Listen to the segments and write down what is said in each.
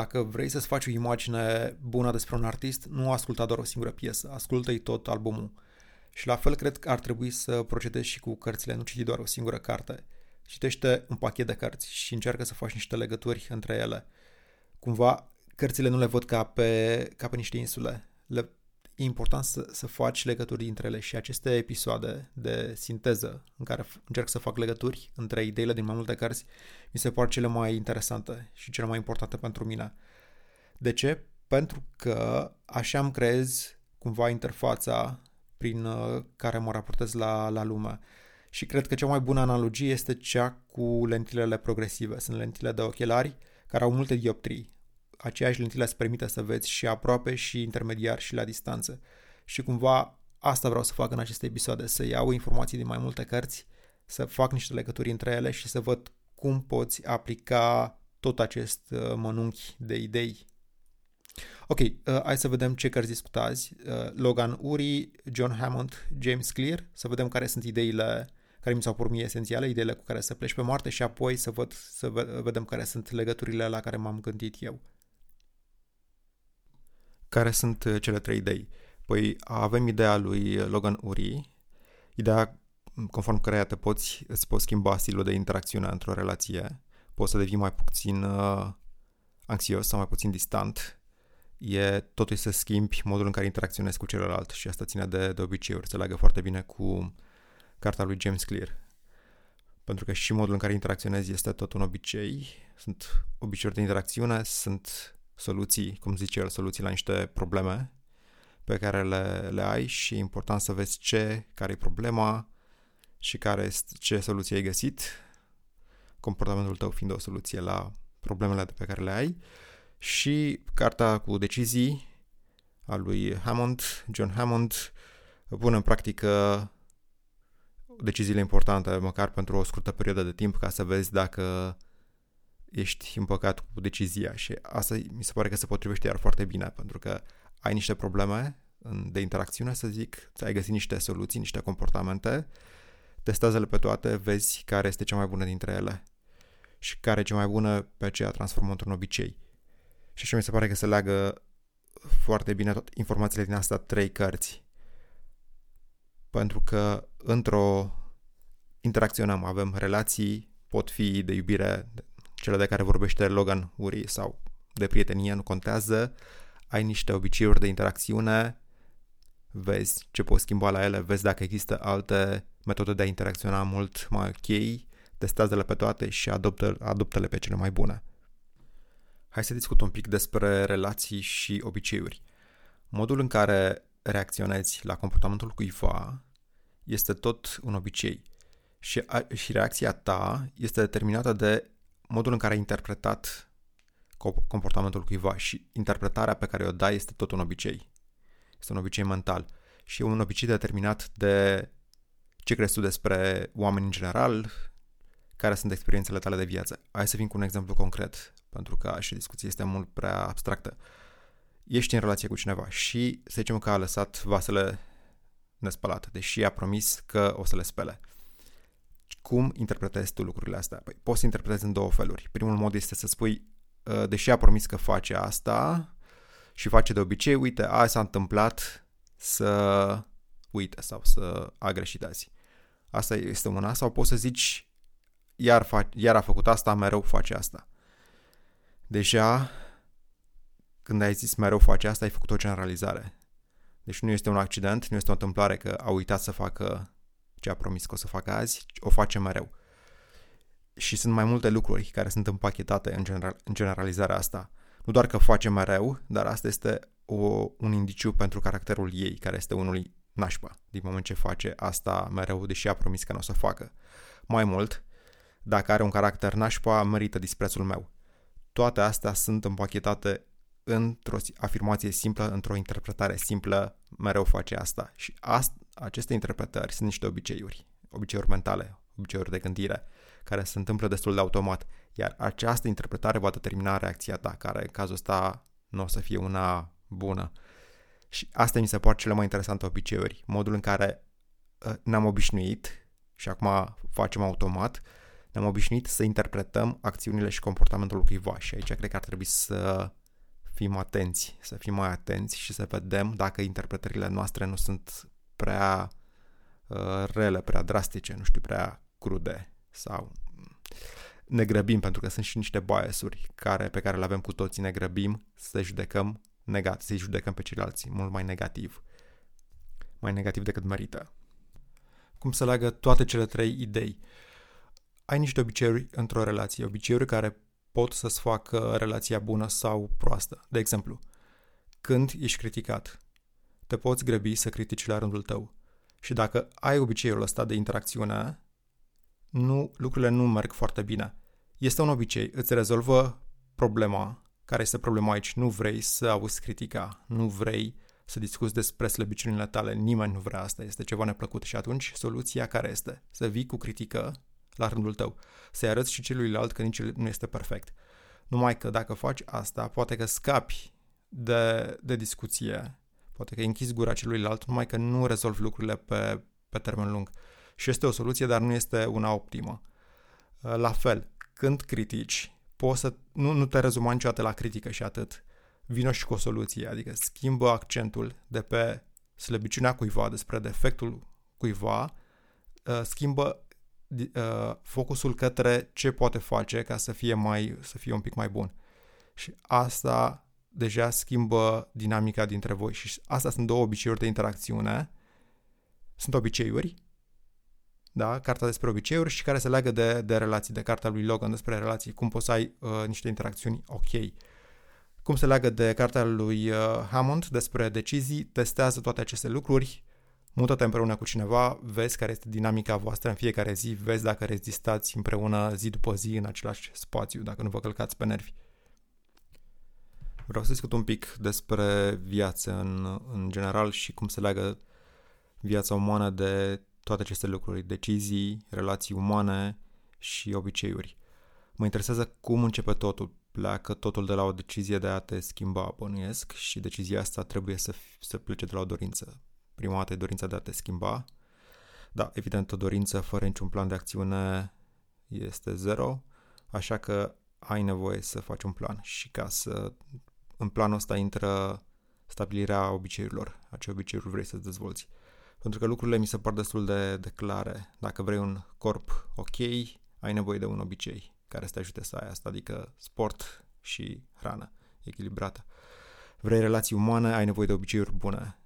dacă vrei să-ți faci o imagine bună despre un artist, nu asculta doar o singură piesă, ascultă-i tot albumul. Și la fel cred că ar trebui să procedezi și cu cărțile, nu citi doar o singură carte. Citește un pachet de cărți și încearcă să faci niște legături între ele. Cumva, cărțile nu le văd ca pe, ca pe niște insule. Le, e important să, să faci legături dintre ele și aceste episoade de sinteză în care încerc să fac legături între ideile din mai multe cărți mi se par cele mai interesante și cele mai importante pentru mine. De ce? Pentru că așa îmi creez cumva interfața prin uh, care mă raportez la, la lume. Și cred că cea mai bună analogie este cea cu lentilele progresive. Sunt lentile de ochelari care au multe dioptrii. Aceeași lentile îți permite să vezi și aproape și intermediar și la distanță. Și cumva asta vreau să fac în aceste episoade, să iau informații din mai multe cărți, să fac niște legături între ele și să văd cum poți aplica tot acest uh, mănunchi de idei. Ok, uh, hai să vedem ce cărți discut azi. Uh, Logan Uri, John Hammond, James Clear, să vedem care sunt ideile care mi s-au părut mie esențiale, ideile cu care să pleci pe Marte și apoi să, văd, să vedem care sunt legăturile la care m-am gândit eu. Care sunt uh, cele trei idei? Păi avem ideea lui Logan Uri, ideea conform căreia te poți, îți poți schimba stilul de interacțiune într-o relație, poți să devii mai puțin uh, anxios sau mai puțin distant, e totul să schimbi modul în care interacționezi cu celălalt și asta ține de, de obiceiuri, se leagă foarte bine cu cartea lui James Clear. Pentru că și modul în care interacționezi este tot un obicei, sunt obiceiuri de interacțiune, sunt soluții, cum zice el, soluții la niște probleme pe care le, le ai și e important să vezi ce, care e problema și care este, ce soluție ai găsit, comportamentul tău fiind o soluție la problemele pe care le ai. Și cartea cu decizii a lui Hammond, John Hammond, pune în practică deciziile importante, măcar pentru o scurtă perioadă de timp, ca să vezi dacă ești împăcat cu decizia și asta mi se pare că se potrivește iar foarte bine, pentru că ai niște probleme de interacțiune, să zic, ai găsit niște soluții, niște comportamente, testează-le pe toate, vezi care este cea mai bună dintre ele și care e cea mai bună pe aceea transformă într-un obicei. Și așa mi se pare că se leagă foarte bine tot informațiile din asta trei cărți. Pentru că într-o interacționăm, avem relații, pot fi de iubire, cele de care vorbește Logan Uri sau de prietenie, nu contează, ai niște obiceiuri de interacțiune, vezi ce poți schimba la ele, vezi dacă există alte metode de a interacționa mult mai ok, testează-le pe toate și adoptă, adoptă-le pe cele mai bune. Hai să discut un pic despre relații și obiceiuri. Modul în care reacționezi la comportamentul cuiva este tot un obicei și, a, și reacția ta este determinată de modul în care ai interpretat comportamentul cuiva și interpretarea pe care o dai este tot un obicei. Este un obicei mental și e un obicei determinat de ce crezi tu despre oameni în general, care sunt experiențele tale de viață. Hai să vin cu un exemplu concret, pentru că și discuția este mult prea abstractă. Ești în relație cu cineva și să zicem că a lăsat vasele nespălate, deși a promis că o să le spele. Cum interpretezi tu lucrurile astea? Păi, poți să interpretezi în două feluri. Primul mod este să spui, ă, deși a promis că face asta și face de obicei, uite, a s-a întâmplat să uite sau să a greșit azi. Asta este una. Sau poți să zici, iar, fa- iar a făcut asta, mereu face asta. Deja, când ai zis mereu face asta, ai făcut o generalizare. Deci nu este un accident, nu este o întâmplare că a uitat să facă ce a promis că o să facă azi, o face mereu. Și sunt mai multe lucruri care sunt împachetate în, general, în generalizarea asta. Nu doar că face mereu, dar asta este o, un indiciu pentru caracterul ei, care este unul nașpa, din moment ce face asta mereu, deși a promis că nu o să facă. Mai mult, dacă are un caracter nașpa, merită disprețul meu. Toate astea sunt împachetate într-o afirmație simplă, într-o interpretare simplă, mereu face asta. Și ast- aceste interpretări sunt niște obiceiuri, obiceiuri mentale, obiceiuri de gândire, care se întâmplă destul de automat. Iar această interpretare va determina reacția ta, care în cazul ăsta nu o să fie una bună. Și asta mi se pare cele mai interesante obiceiuri, modul în care uh, ne-am obișnuit și acum facem automat Ne-am obișnuit să interpretăm acțiunile și comportamentul cuiva și aici cred că ar trebui să fim atenți, să fim mai atenți și să vedem dacă interpretările noastre nu sunt prea uh, rele, prea drastice, nu știu, prea crude sau ne grăbim pentru că sunt și niște biasuri care, pe care le avem cu toții, ne grăbim să judecăm negativ, să judecăm pe ceilalți mult mai negativ. Mai negativ decât merită. Cum să leagă toate cele trei idei? Ai niște obiceiuri într-o relație, obiceiuri care pot să-ți facă relația bună sau proastă. De exemplu, când ești criticat, te poți grăbi să critici la rândul tău. Și dacă ai obiceiul ăsta de interacțiune, nu, lucrurile nu merg foarte bine. Este un obicei, îți rezolvă problema. Care este problema aici? Nu vrei să auzi critica, nu vrei să discuți despre slăbiciunile tale, nimeni nu vrea asta, este ceva neplăcut și atunci soluția care este? Să vii cu critică la rândul tău, să-i arăți și celuilalt că nici nu este perfect. Numai că dacă faci asta, poate că scapi de, de discuție, poate că închizi gura celuilalt, numai că nu rezolvi lucrurile pe, pe termen lung. Și este o soluție, dar nu este una optimă. La fel, când critici, poți să nu, nu te rezuma niciodată la critică și atât. Vino și cu o soluție, adică schimbă accentul de pe slăbiciunea cuiva, despre defectul cuiva, uh, schimbă uh, focusul către ce poate face ca să fie mai să fie un pic mai bun. Și asta deja schimbă dinamica dintre voi și asta sunt două obiceiuri de interacțiune. Sunt obiceiuri da? cartea despre obiceiuri și care se leagă de, de relații, de cartea lui Logan despre relații, cum poți să ai uh, niște interacțiuni ok. Cum se leagă de cartea lui uh, Hammond despre decizii, testează toate aceste lucruri, mută-te împreună cu cineva, vezi care este dinamica voastră în fiecare zi, vezi dacă rezistați împreună zi după zi în același spațiu, dacă nu vă călcați pe nervi. Vreau să discut un pic despre viață în, în general și cum se leagă viața umană de toate aceste lucruri, decizii, relații umane și obiceiuri. Mă interesează cum începe totul. Pleacă totul de la o decizie de a te schimba, bănuiesc, și decizia asta trebuie să, să plece de la o dorință. Prima dată e dorința de a te schimba. Da, evident, o dorință fără niciun plan de acțiune este zero, așa că ai nevoie să faci un plan și ca să în planul ăsta intră stabilirea obiceiurilor, a ce obiceiuri vrei să dezvolți pentru că lucrurile mi se par destul de, de clare. Dacă vrei un corp ok, ai nevoie de un obicei care să te ajute să ai asta, adică sport și hrană echilibrată. Vrei relații umane, ai nevoie de obiceiuri bune.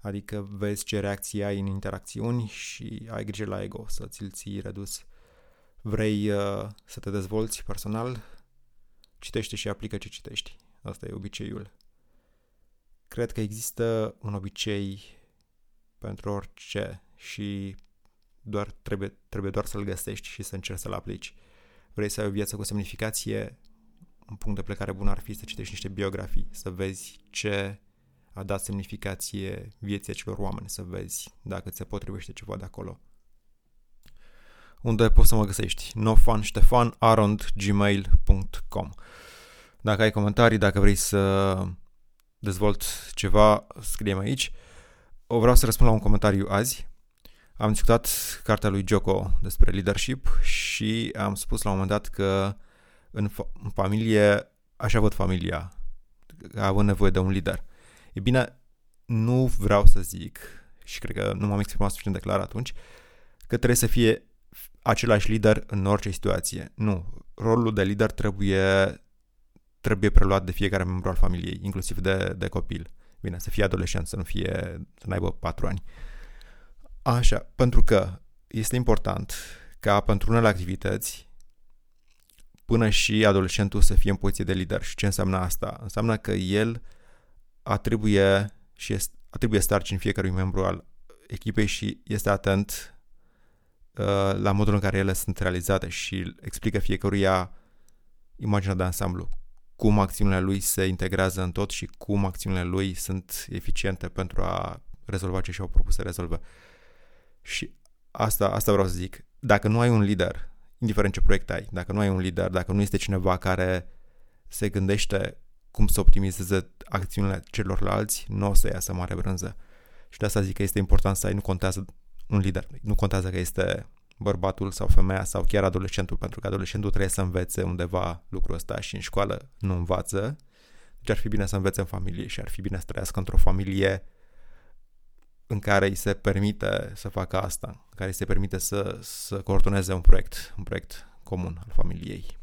Adică vezi ce reacții ai în interacțiuni și ai grijă la ego, să ți-l ții redus. Vrei uh, să te dezvolți personal, citește și aplică ce citești. Asta e obiceiul. Cred că există un obicei pentru orice și doar trebuie, trebuie doar să-l găsești și să încerci să-l aplici. Vrei să ai o viață cu semnificație? Un punct de plecare bun ar fi să citești niște biografii, să vezi ce a dat semnificație vieții acelor oameni, să vezi dacă ți se potrivește ceva de acolo. Unde poți să mă găsești? nofanștefanarond.gmail.com Dacă ai comentarii, dacă vrei să dezvolt ceva, scrie aici o vreau să răspund la un comentariu azi. Am discutat cartea lui Joko despre leadership și am spus la un moment dat că în, fa- în familie, așa văd familia, având nevoie de un lider. E bine, nu vreau să zic, și cred că nu m-am exprimat suficient de clar atunci, că trebuie să fie același lider în orice situație. Nu. Rolul de lider trebuie, trebuie preluat de fiecare membru al familiei, inclusiv de, de copil. Bine, să fie adolescent, să nu fie, să n-aibă patru ani. Așa, pentru că este important ca pentru unele activități până și adolescentul să fie în poziție de lider. Și ce înseamnă asta? Înseamnă că el atribuie și este, atribuie sarcini fiecărui membru al echipei și este atent uh, la modul în care ele sunt realizate și explică fiecăruia imaginea de ansamblu cum acțiunile lui se integrează în tot și cum acțiunile lui sunt eficiente pentru a rezolva ce și-au propus să rezolve. Și asta, asta vreau să zic. Dacă nu ai un lider, indiferent ce proiect ai, dacă nu ai un lider, dacă nu este cineva care se gândește cum să optimizeze acțiunile celorlalți, nu o să iasă mare brânză. Și de asta zic că este important să ai, nu contează un lider, nu contează că este bărbatul sau femeia sau chiar adolescentul, pentru că adolescentul trebuie să învețe undeva lucrul ăsta și în școală nu învață. Deci ar fi bine să învețe în familie și ar fi bine să trăiască într-o familie în care îi se permite să facă asta, în care îi se permite să, să coordoneze un proiect, un proiect comun al familiei.